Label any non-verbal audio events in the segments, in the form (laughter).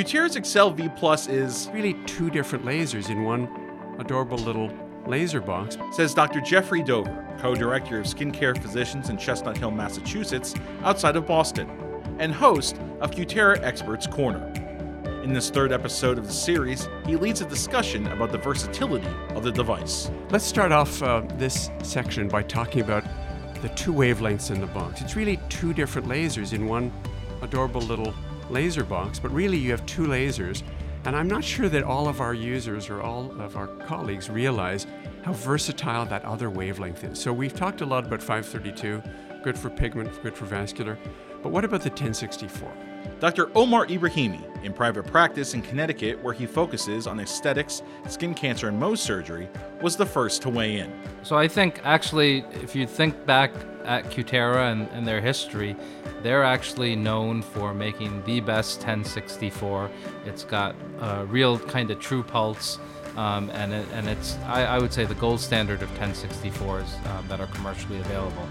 Cutera's Excel V Plus is really two different lasers in one adorable little laser box, says Dr. Jeffrey Dover, co director of skincare physicians in Chestnut Hill, Massachusetts, outside of Boston, and host of Cutera Experts Corner. In this third episode of the series, he leads a discussion about the versatility of the device. Let's start off uh, this section by talking about the two wavelengths in the box. It's really two different lasers in one adorable little laser box, but really you have two lasers. And I'm not sure that all of our users or all of our colleagues realize how versatile that other wavelength is. So we've talked a lot about 532, good for pigment, good for vascular. But what about the 1064? Dr. Omar Ibrahimi, in private practice in Connecticut, where he focuses on aesthetics, skin cancer, and Mohs surgery, was the first to weigh in. So I think actually, if you think back at Cutera and, and their history, they're actually known for making the best 1064. It's got a real kind of true pulse. Um, and it, and it's I, I, would say the gold standard of 1064s uh, that are commercially available.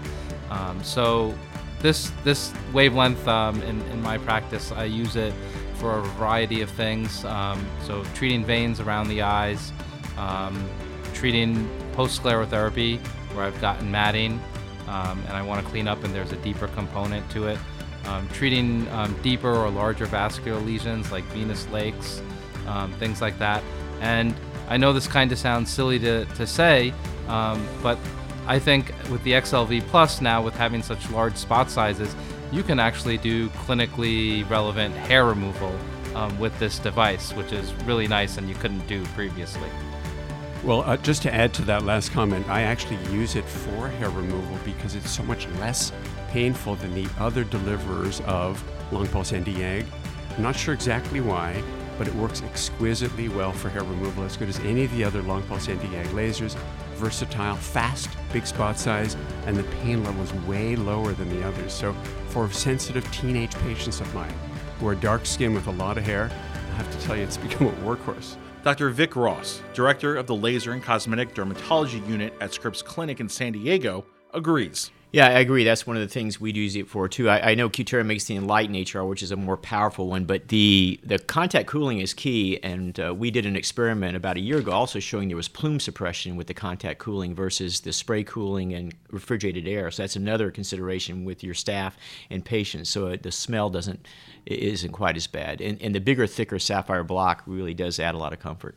Um, so this this wavelength um, in, in my practice, I use it for a variety of things. Um, so treating veins around the eyes, um, treating post-sclerotherapy where I've gotten matting um, and I want to clean up and there's a deeper component to it. Um, treating um, deeper or larger vascular lesions like venous lakes, things like that. And I know this kind of sounds silly to, to say, but I think with the XLV Plus now, with having such large spot sizes, you can actually do clinically relevant hair removal um, with this device, which is really nice and you couldn't do previously. Well, uh, just to add to that last comment, I actually use it for hair removal because it's so much less painful than the other deliverers of long pulse Nd:YAG. I'm not sure exactly why, but it works exquisitely well for hair removal, as good as any of the other long pulse Nd:YAG lasers versatile, fast, big spot size, and the pain level is way lower than the others. So, for sensitive teenage patients of mine who are dark skinned with a lot of hair, I have to tell you, it's (laughs) become a workhorse. Dr. Vic Ross, director of the Laser and Cosmetic Dermatology Unit at Scripps Clinic in San Diego, agrees. Yeah, I agree. That's one of the things we use it for too. I, I know Cutera makes the Enlighten HR, which is a more powerful one, but the the contact cooling is key. And uh, we did an experiment about a year ago, also showing there was plume suppression with the contact cooling versus the spray cooling and refrigerated air. So that's another consideration with your staff and patients. So uh, the smell doesn't isn't quite as bad. And, and the bigger, thicker sapphire block really does add a lot of comfort.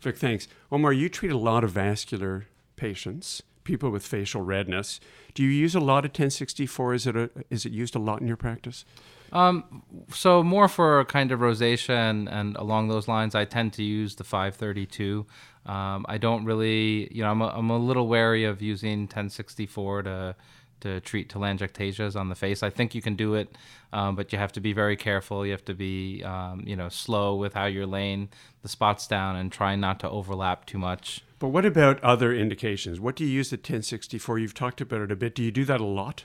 Vic, thanks. Omar, you treat a lot of vascular patients people with facial redness. Do you use a lot of 1064? Is it a, is it used a lot in your practice? Um, so more for kind of rosacea and, and along those lines, I tend to use the 532. Um, I don't really, you know, I'm a, I'm a little wary of using 1064 to to treat telangiectasias on the face. I think you can do it, um, but you have to be very careful. You have to be, um, you know, slow with how you're laying the spots down and trying not to overlap too much. But what about other indications? What do you use the 1064? You've talked about it a bit. Do you do that a lot?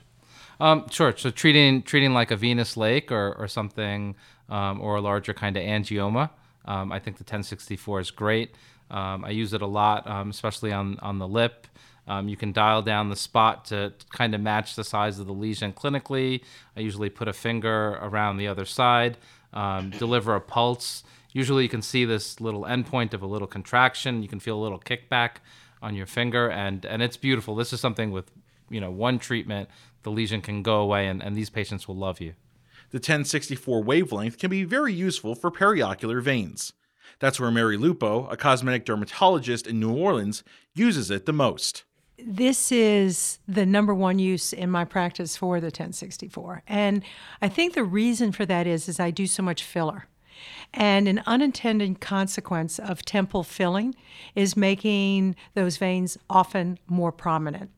Um, sure. So treating treating like a venous lake or, or something, um, or a larger kind of angioma. Um, I think the 1064 is great. Um, I use it a lot, um, especially on on the lip. Um, you can dial down the spot to kind of match the size of the lesion clinically. I usually put a finger around the other side, deliver a pulse. Usually, you can see this little endpoint of a little contraction. You can feel a little kickback on your finger, and and it's beautiful. This is something with you know one treatment, the lesion can go away, and, and these patients will love you. The 1064 wavelength can be very useful for periocular veins. That's where Mary Lupo, a cosmetic dermatologist in New Orleans, uses it the most. This is the number one use in my practice for the 1064. And I think the reason for that is is I do so much filler. And an unintended consequence of temple filling is making those veins often more prominent.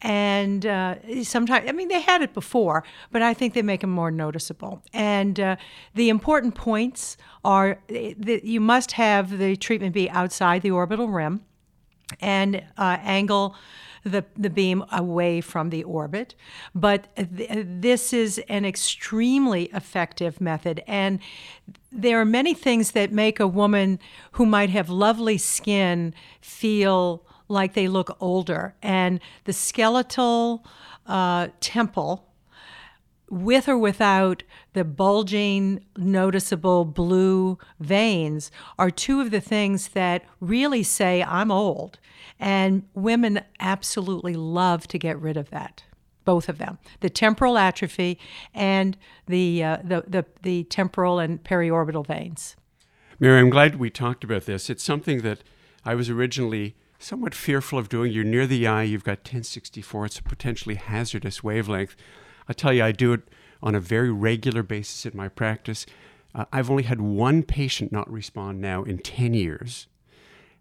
And uh, sometimes, I mean, they had it before, but I think they make them more noticeable. And uh, the important points are that you must have the treatment be outside the orbital rim and uh, angle the, the beam away from the orbit. But th- this is an extremely effective method. And there are many things that make a woman who might have lovely skin feel like they look older. And the skeletal uh, temple with or without the bulging, noticeable blue veins, are two of the things that really say, I'm old. And women absolutely love to get rid of that. Both of them, the temporal atrophy and the, uh, the, the, the temporal and periorbital veins. Mary, I'm glad we talked about this. It's something that I was originally somewhat fearful of doing. You're near the eye, you've got 1064, it's a potentially hazardous wavelength. I tell you, I do it on a very regular basis in my practice. Uh, I've only had one patient not respond now in 10 years.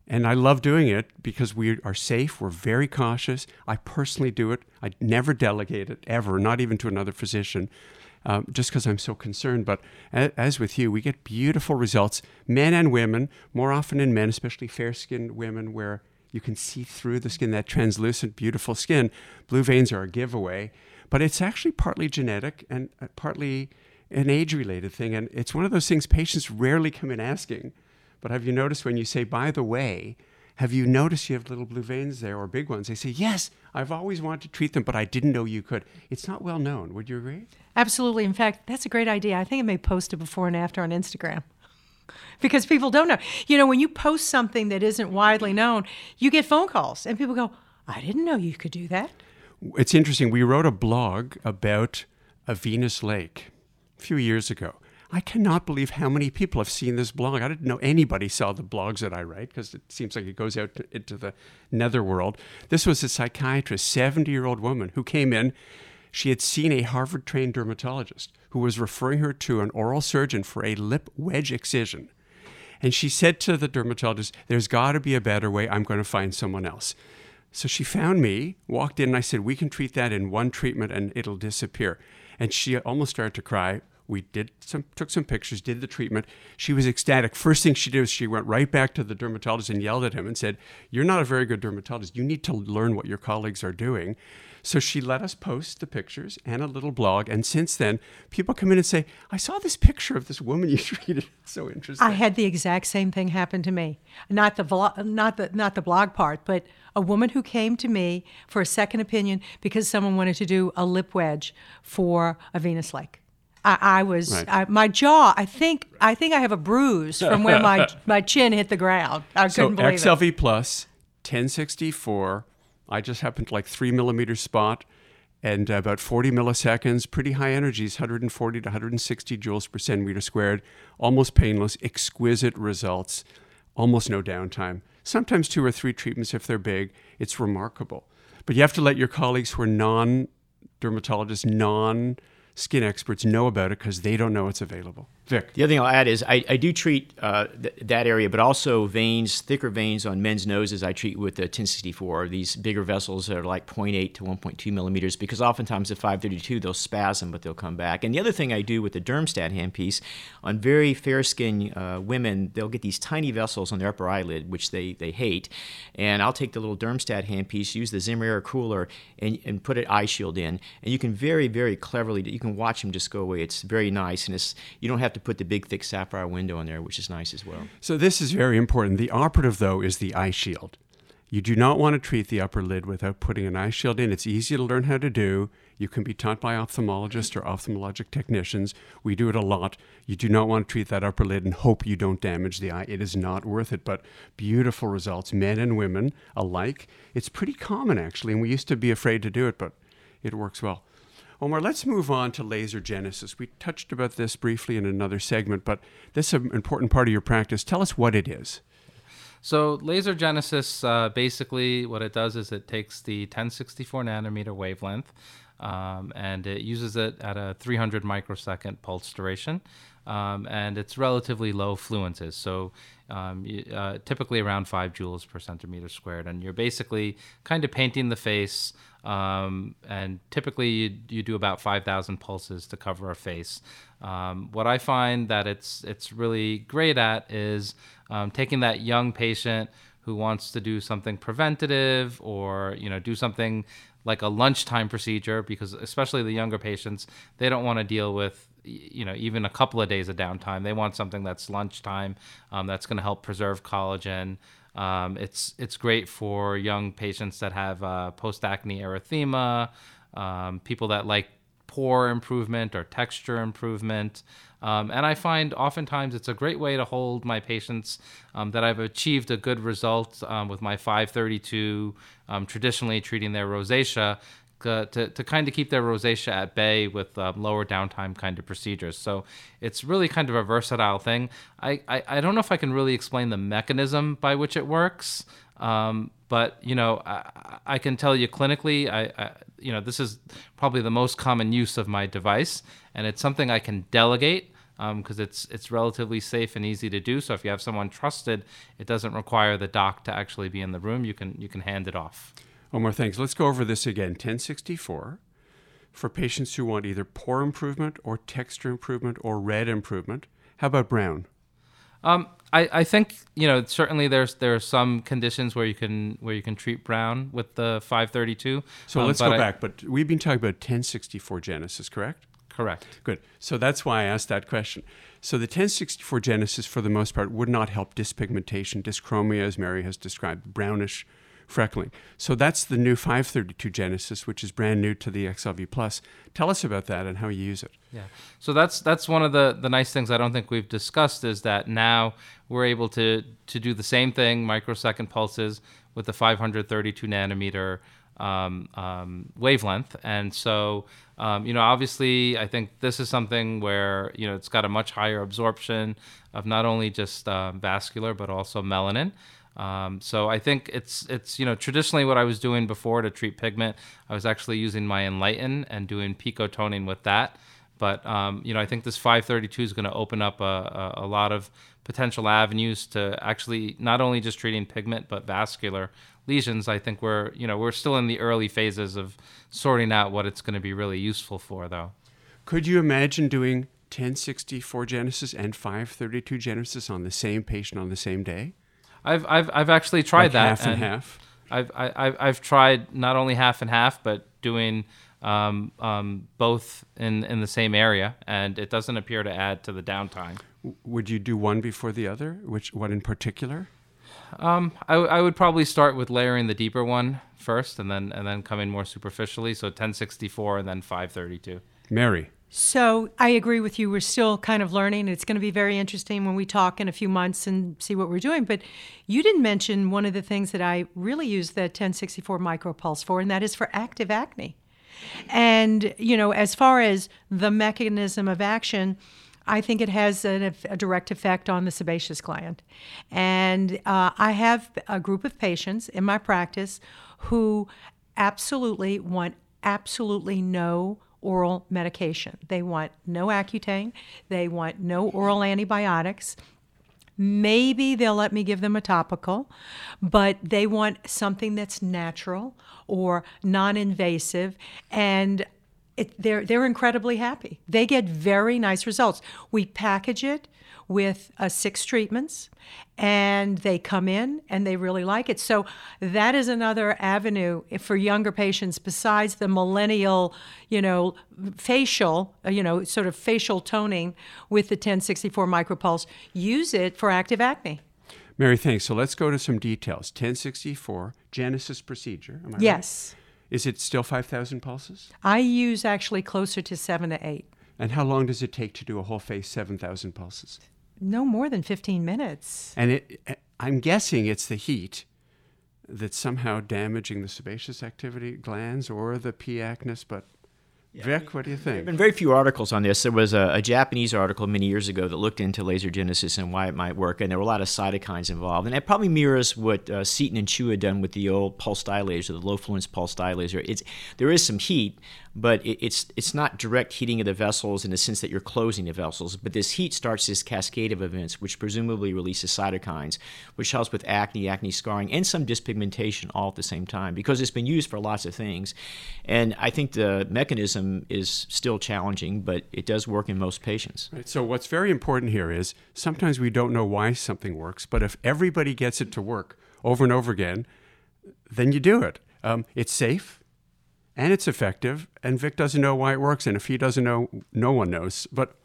And I love doing it because we are safe, we're very cautious. I personally do it. I never delegate it, ever, not even to another physician, um, just because I'm so concerned. But as with you, we get beautiful results, men and women, more often in men, especially fair skinned women, where you can see through the skin, that translucent, beautiful skin. Blue veins are a giveaway. But it's actually partly genetic and uh, partly an age related thing. And it's one of those things patients rarely come in asking. But have you noticed when you say, by the way, have you noticed you have little blue veins there or big ones? They say, yes, I've always wanted to treat them, but I didn't know you could. It's not well known. Would you agree? Absolutely. In fact, that's a great idea. I think I may post it before and after on Instagram (laughs) because people don't know. You know, when you post something that isn't widely known, you get phone calls and people go, I didn't know you could do that it's interesting. We wrote a blog about a venous lake a few years ago. I cannot believe how many people have seen this blog. I didn't know anybody saw the blogs that I write because it seems like it goes out to, into the netherworld. This was a psychiatrist, 70 year old woman who came in. She had seen a Harvard trained dermatologist who was referring her to an oral surgeon for a lip wedge excision. And she said to the dermatologist, There's got to be a better way. I'm going to find someone else. So she found me, walked in, and I said, We can treat that in one treatment and it'll disappear. And she almost started to cry. We did some, took some pictures, did the treatment. She was ecstatic. First thing she did was she went right back to the dermatologist and yelled at him and said, You're not a very good dermatologist. You need to learn what your colleagues are doing. So she let us post the pictures and a little blog. And since then, people come in and say, I saw this picture of this woman you (laughs) treated. It's so interesting. I had the exact same thing happen to me. Not the vlog, not the not the blog part, but a woman who came to me for a second opinion because someone wanted to do a lip wedge for a venous lake. I, I was right. I, my jaw. I think I think I have a bruise from where my (laughs) my chin hit the ground. I couldn't believe it. XLV plus, 1064 I just happened to like three millimeter spot and about 40 milliseconds, pretty high energies, 140 to 160 joules per centimeter squared, almost painless, exquisite results, almost no downtime. Sometimes two or three treatments if they're big. It's remarkable. But you have to let your colleagues who are non dermatologists, non skin experts know about it because they don't know it's available. Vic. The other thing I'll add is I, I do treat uh, th- that area, but also veins, thicker veins on men's noses. I treat with the 1064, these bigger vessels that are like 0.8 to 1.2 millimeters, because oftentimes at 532 they'll spasm, but they'll come back. And the other thing I do with the Dermstat handpiece on very fair skinned uh, women, they'll get these tiny vessels on their upper eyelid, which they, they hate. And I'll take the little Dermstat handpiece, use the Zimmer Air cooler, and, and put an eye shield in. And you can very, very cleverly, you can watch them just go away. It's very nice, and it's you don't have to put the big thick sapphire window in there, which is nice as well. So this is very important. The operative though is the eye shield. You do not want to treat the upper lid without putting an eye shield in. It's easy to learn how to do. You can be taught by ophthalmologists or ophthalmologic technicians. We do it a lot. You do not want to treat that upper lid and hope you don't damage the eye. It is not worth it, but beautiful results, men and women alike. It's pretty common, actually, and we used to be afraid to do it, but it works well. Omar, let's move on to laser genesis. We touched about this briefly in another segment, but this is an important part of your practice. Tell us what it is. So, laser genesis uh, basically what it does is it takes the 1064 nanometer wavelength um, and it uses it at a 300 microsecond pulse duration. Um, and it's relatively low fluences. So um, uh, typically around five joules per centimeter squared. And you're basically kind of painting the face. Um, and typically you, you, do about 5,000 pulses to cover a face. Um, what I find that it's it's really great at is um, taking that young patient who wants to do something preventative or you know do something like a lunchtime procedure because especially the younger patients they don't want to deal with you know even a couple of days of downtime they want something that's lunchtime um, that's going to help preserve collagen um, it's it's great for young patients that have uh, post acne erythema um, people that like pore improvement or texture improvement. Um, and I find oftentimes it's a great way to hold my patients um, that I've achieved a good result um, with my 532, um, traditionally treating their rosacea. Uh, to, to kind of keep their rosacea at bay with um, lower downtime kind of procedures. So it's really kind of a versatile thing. I, I, I don't know if I can really explain the mechanism by which it works, um, but you know I, I, can tell you clinically, I, I you know this is probably the most common use of my device, and it's something I can delegate because um, it's it's relatively safe and easy to do. So if you have someone trusted, it doesn't require the doc to actually be in the room. You can you can hand it off. One more thing. Let's go over this again. 1064 for patients who want either pore improvement or texture improvement or red improvement. How about brown? Um, I, I think you know certainly there's there are some conditions where you can where you can treat brown with the 532. So um, let's go I, back. But we've been talking about 1064 Genesis, correct? Correct. Good. So that's why I asked that question. So the 1064 Genesis, for the most part, would not help dyspigmentation, dyschromia, as Mary has described, brownish freckling. So that's the new 532 Genesis, which is brand new to the XLV Plus. Tell us about that and how you use it. Yeah. So that's that's one of the the nice things I don't think we've discussed is that now we're able to to do the same thing, microsecond pulses with the 532 nanometer um, um, wavelength, and so um, you know obviously I think this is something where you know it's got a much higher absorption of not only just uh, vascular but also melanin. Um, so I think it's it's you know traditionally what I was doing before to treat pigment, I was actually using my Enlighten and doing picotoning with that. But um, you know I think this 532 is going to open up a, a, a, lot of potential avenues to actually not only just treating pigment but vascular lesions. I think we're you know we're still in the early phases of sorting out what it's going to be really useful for though. Could you imagine doing 1064 Genesis and 532 Genesis on the same patient on the same day? I've I've I've actually tried like that. Half and, and half. I've I, have i I've tried not only half and half, but doing um, um, both in in the same area, and it doesn't appear to add to the downtime. Would you do one before the other? Which one in particular? Um, I, I would probably start with layering the deeper one first, and then and then coming more superficially. So 1064 and then 532. Mary. So I agree with you. We're still kind of learning. It's going to be very interesting when we talk in a few months and see what we're doing. But you didn't mention one of the things that I really use the 1064 micropulse for, and that is for active acne. And, you know, as far as the mechanism of action, I think it has a, a direct effect on the sebaceous gland. And uh, I have a group of patients in my practice who absolutely want absolutely no oral medication. They want no Accutane, they want no oral antibiotics. Maybe they'll let me give them a topical, but they want something that's natural or non invasive. And it, they're, they're incredibly happy. They get very nice results. We package it with uh, six treatments and they come in and they really like it. So that is another avenue for younger patients besides the millennial, you know, facial, uh, you know, sort of facial toning with the 1064 micropulse. Use it for active acne. Mary, thanks. So let's go to some details. 1064 Genesis procedure. yes. Right? Is it still 5,000 pulses? I use actually closer to seven to eight. And how long does it take to do a whole face 7,000 pulses? no more than 15 minutes. And it, eh, I'm guessing it's the heat that's somehow damaging the sebaceous activity glands or the P. acnes, but yeah, Vic, what do you think? There have been very few articles on this. There was a, a, Japanese article many years ago that looked into laser genesis and why it might work, and there were a lot of cytokines involved. And it probably mirrors what uh, Seaton and Chu had done with the old pulse dye laser, the low fluence pulse dye laser. It's, there is some heat, but it, it's it's not direct heating of the vessels in the sense that you're closing the vessels. But this heat starts this cascade of events, which presumably releases cytokines, which helps with acne, acne scarring, and some dyspigmentation all at the same time because it's been used for lots of things. And I think the mechanism is still challenging, but it does work in most patients. Right. So what's very important here is sometimes we don't know why something works, but if everybody gets it to work over and over again, then you do it. Um, it's safe and it's effective. And Vic doesn't know why it works. And if he doesn't know, no one knows. But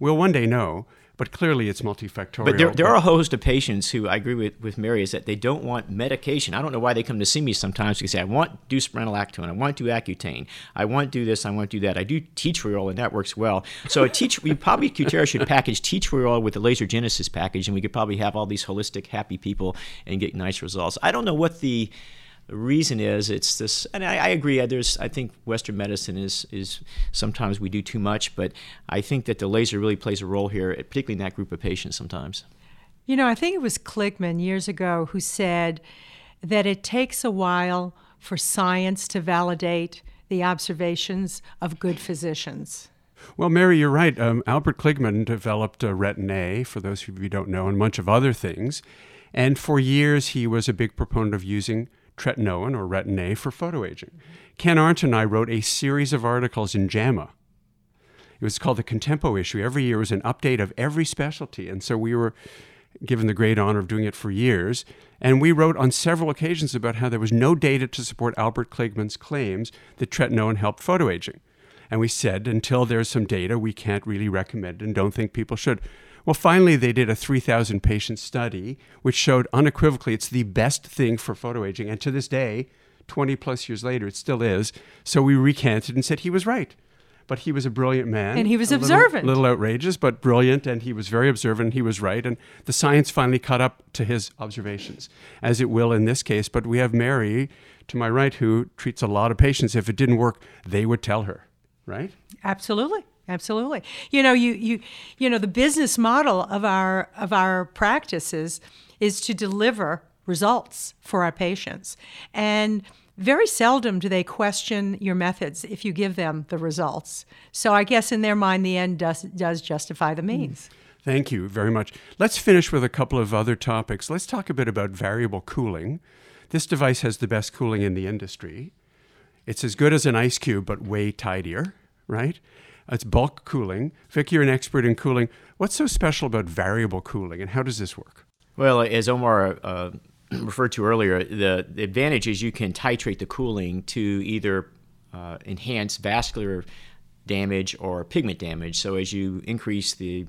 we'll one day know. but clearly it's multifactorial. But there, there are a host of patients who I agree with, with Mary is that they don't want medication. I don't know why they come to see me sometimes they say, I want do spironolactone, I want to do Accutane, I want to do this, I want to do that. I do tea tree oil and that works well. So a teach, we probably Cutera should package tea tree oil with the Laser Genesis package and we could probably have all these holistic happy people and get nice results. I don't know what the the reason is it's this, and I, I, agree. There's, I think Western medicine is is sometimes we do too much, but I think that the laser really plays a role here, particularly in that group of patients. Sometimes. You know, I think it was Kligman years ago who said that it takes a while for science to validate the observations of good physicians. Well, Mary, you're right. Um, Albert Kligman developed uh, retin A, for those of you who don't know, and a bunch of other things. And for years, he was a big proponent of using tretinoin or retin A for photoaging. Ken Arndt and I wrote a series of articles in JAMA. It was called the Contempo issue. Every year was an update of every specialty. And so we were given the great honor of doing it for years. And we wrote on several occasions about how there was no data to support Albert Kligman's claims that tretinoin helped photoaging. And we said, until there's some data, we can't really recommend and don't think people should. Well, finally, they did a 3,000 patient study, which showed unequivocally it's the best thing for photoaging. And to this day, 20 plus years later, it still is. So we recanted and said he was right. But he was a brilliant man. And he was observant. Little, little outrageous, but brilliant. And he was very observant. He was right. And the science finally caught up to his observations, as it will in this case. But we have Mary to my right who treats a lot of patients. If it didn't work, they would tell her, right? Absolutely. Absolutely. You know, you you you know the business model of our of our practices is to deliver results for our patients. And very seldom do they question your methods if you give them the results. So I guess in their mind the end does does justify the means. Hmm. Thank you very much. Let's finish with a couple of other topics. Let's talk a bit about variable cooling. This device has the best cooling in the industry. It's as good as an ice cube, but way tidier, right? It's bulk cooling. Vic, you're an expert in cooling. What's so special about variable cooling, and how does this work? Well, as Omar uh, (clears throat) referred to earlier, the, the, advantage is you can titrate the cooling to either uh, enhance vascular damage or pigment damage. So as you increase the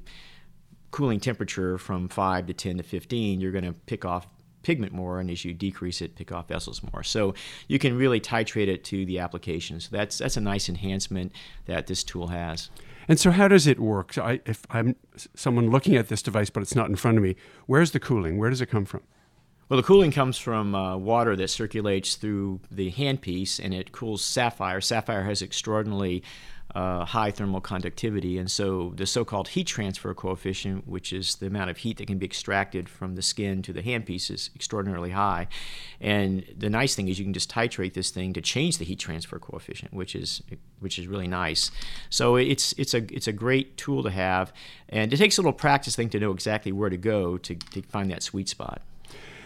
cooling temperature from 5 to 10 to 15, you're going to pick off pigment more, and as you decrease it, pick off vessels more. So you can really titrate it to the application. So that's that's a nice enhancement that this tool has. And so, how does it work? So I, if I'm someone looking at this device, but it's not in front of me, where's the cooling? Where does it come from? Well, the cooling comes from uh, water that circulates through the handpiece, and it cools sapphire. Sapphire has extraordinarily uh, high thermal conductivity. And so the so called heat transfer coefficient, which is the amount of heat that can be extracted from the skin to the handpiece, is extraordinarily high. And the nice thing is you can just titrate this thing to change the heat transfer coefficient, which is which is really nice. So it's it's a it's a great tool to have, and it takes a little practice thing to know exactly where to go to, to find that sweet spot.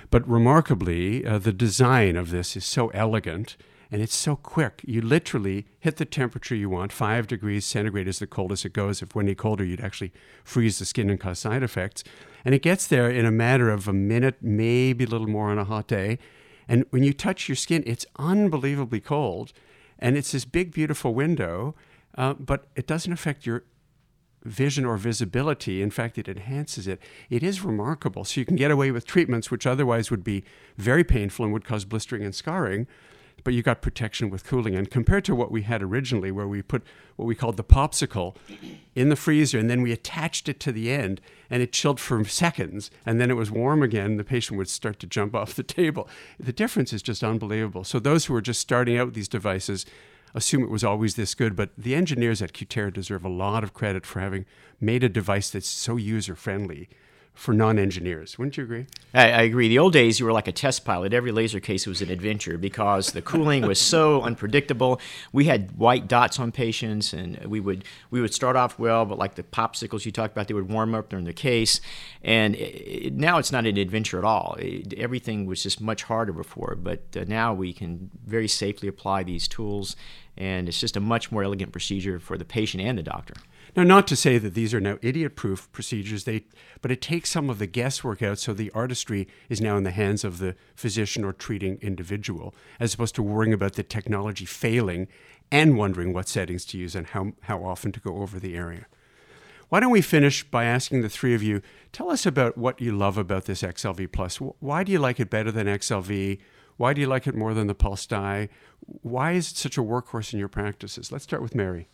But remarkably, uh, the design of this is so elegant and it's so quick. You literally hit the temperature you want. Five degrees centigrade is the coldest it goes. If any colder, you'd actually freeze the skin and cause side effects. And it gets there in a matter of a minute, maybe a little more on a hot day. And when you touch your skin, it's unbelievably cold. And it's this big, beautiful window, uh, but it doesn't affect your vision or visibility. In fact, it enhances it. It is remarkable. So you can get away with treatments which otherwise would be very painful and would cause blistering and scarring but you got protection with cooling. And compared to what we had originally, where we put what we called the popsicle in the freezer and then we attached it to the end and it chilled for seconds and then it was warm again, the patient would start to jump (laughs) off the table. The difference is just unbelievable. So, those who are just starting out with these devices, assume it was always this good, but the engineers at Cutera deserve a lot of credit for having made a device that's so user friendly for non-engineers. Wouldn't you agree? I, I, agree. The old days, you were like a test pilot. Every laser case was an adventure because the cooling was so (laughs) unpredictable. We had white dots on patients, and we would we would start off well, but like the popsicles you talked about, they would warm up during the case. And it, it, now it's not an adventure at all. It, everything was just much harder before, but uh, now we can very safely apply these tools, and it's just a much more elegant procedure for the patient and the doctor. Now, not to say that these are now idiot-proof procedures, they, but it takes some of the guesswork out. So the artistry is now in the hands of the physician or treating individual, as opposed to worrying about the technology failing and wondering what settings to use and how, how often to go over the area. Why don't we finish by asking the three of you, tell us about what you love about this XLV Plus. Why do you like it better than XLV? Why do you like it more than the Pulse Dye? Why is it such a workhorse in your practices? Let's start with Mary.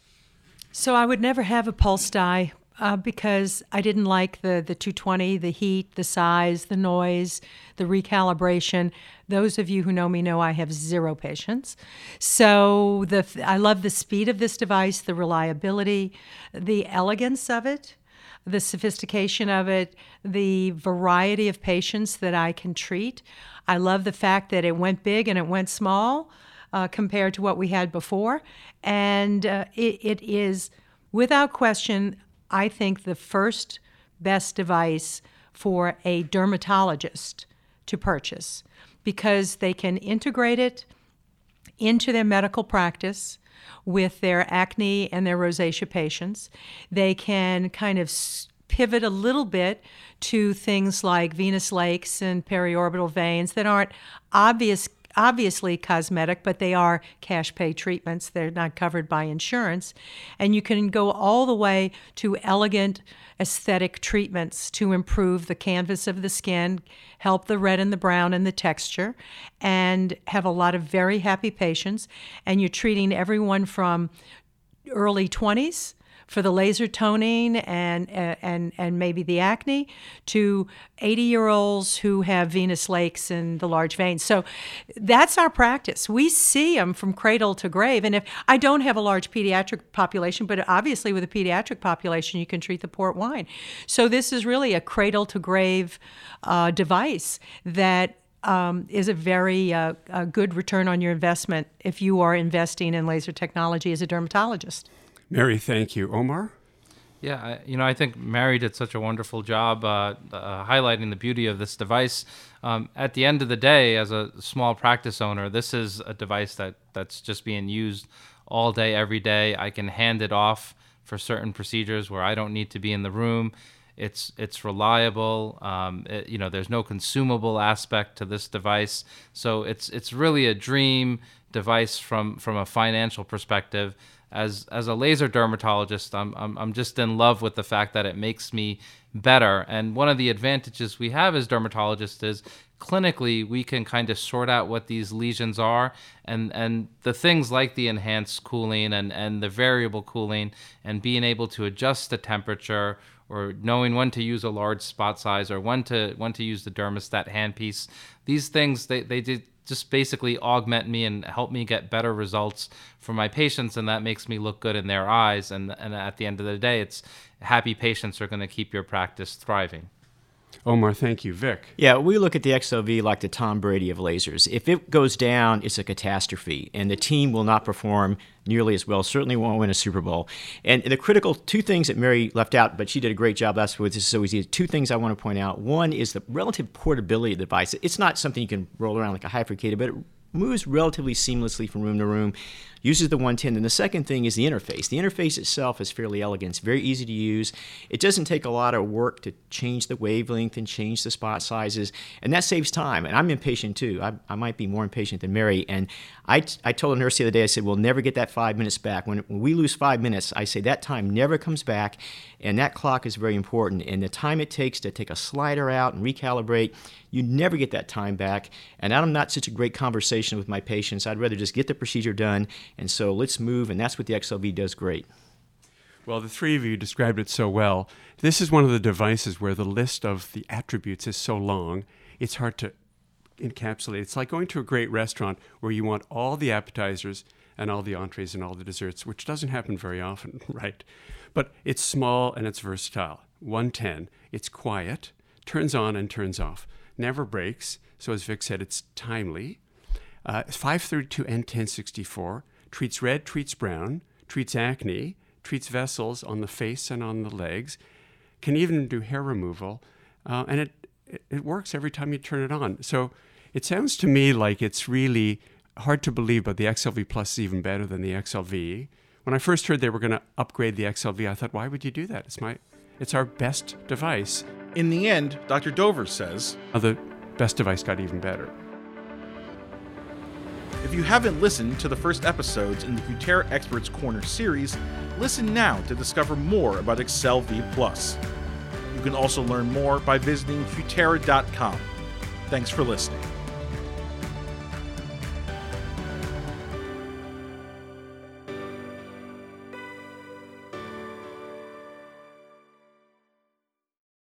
So I would never have a Pulse Dye uh, because I didn't like the, the 220, the heat, the size, the noise, the recalibration. Those of you who know me know I have zero patience. So the I love the speed of this device, the reliability, the elegance of it, the sophistication of it, the variety of patients that I can treat. I love the fact that it went big and it went small uh, compared to what we had before. And uh, it, it is, without question, I think the first best device for a dermatologist to purchase because they can integrate it into their medical practice with their acne and their rosacea patients. They can kind of pivot a little bit to things like venous lakes and periorbital veins that aren't obvious obviously cosmetic, but they are cash pay treatments. They're not covered by insurance. And you can go all the way to elegant aesthetic treatments to improve the canvas of the skin, help the red and the brown and the texture, and have a lot of very happy patients. And you're treating everyone from early 20s for the laser toning and and and maybe the acne to 80 year olds who have venous lakes and the large veins. So that's our practice. We see them from cradle to grave. And if I don't have a large pediatric population, but obviously with a pediatric population, you can treat the port wine. So this is really a cradle to grave uh, device that um, is a very uh, a good return on your investment if you are investing in laser technology as a dermatologist. Mary, thank you. Omar? Yeah, I, you know, I think Mary did such a wonderful job uh, uh, highlighting the beauty of this device. Um, at the end of the day, as a small practice owner, this is a device that, that's just being used all day, every day. I can hand it off for certain procedures where I don't need to be in the room. It's it's reliable. Um, it, you know, there's no consumable aspect to this device, so it's it's really a dream device from from a financial perspective as as a laser dermatologist, I'm, I'm I'm just in love with the fact that it makes me better. And one of the advantages we have as dermatologists is clinically we can kind of sort out what these lesions are and and the things like the enhanced cooling and and the variable cooling and being able to adjust the temperature or knowing when to use a large spot size or when to when to use the DermaStat handpiece these things they they did just basically augment me and help me get better results for my patients and that makes me look good in their eyes. And, and at the end of the day it's happy patients are going to keep your practice thriving Omar, thank you. Vic. Yeah, we look at the XLV like the Tom Brady of lasers. If it goes down, it's a catastrophe, and the team will not perform nearly as well, certainly won't win a Super Bowl. And the critical two things that Mary left out, but she did a great job last week. This is so easy. Two things I want to point out. One is the relative portability of the device. It's not something you can roll around like a Hyfrecator, but it moves relatively seamlessly from room to room uses the 110. And the second thing is the interface. The interface itself is fairly elegant. It's very easy to use. It doesn't take a lot of work to change the wavelength and change the spot sizes, and that saves time. And I'm impatient too. I, I might be more impatient than Mary. And I, I told a nurse the other day, I said, we'll never get that five minutes back. When, when we lose five minutes, I say that time never comes back, and that clock is very important. And the time it takes to take a slider out and recalibrate, you never get that time back. And I'm not such a great conversation with my patients. I'd rather just get the procedure done and so let's move, and that's what the XLV does great. Well, the three of you described it so well. This is one of the devices where the list of the attributes is so long, it's hard to encapsulate. It's like going to a great restaurant where you want all the appetizers and all the entrees and all the desserts, which doesn't happen very often, (laughs) right? But it's small and it's versatile. 110, it's quiet, turns on and turns off, never breaks. So, as Vic said, it's timely. Uh, 532 and 1064 treats red, treats brown, treats acne, treats vessels on the face and on the legs, can even do hair removal, uh, and it, it works every time you turn it on. So it sounds to me like it's really hard to believe, but the XLV Plus is even better than the XLV. When I first heard they were going to upgrade the XLV, I thought, why would you do that? It's my, it's our best device. In the end, Dr. Dover says, the best device got even better. If you haven't listened to the first episodes in the Cutera Experts Corner series, Listen now to discover more about Excel V. You can also learn more by visiting Cutera.com. Thanks for listening.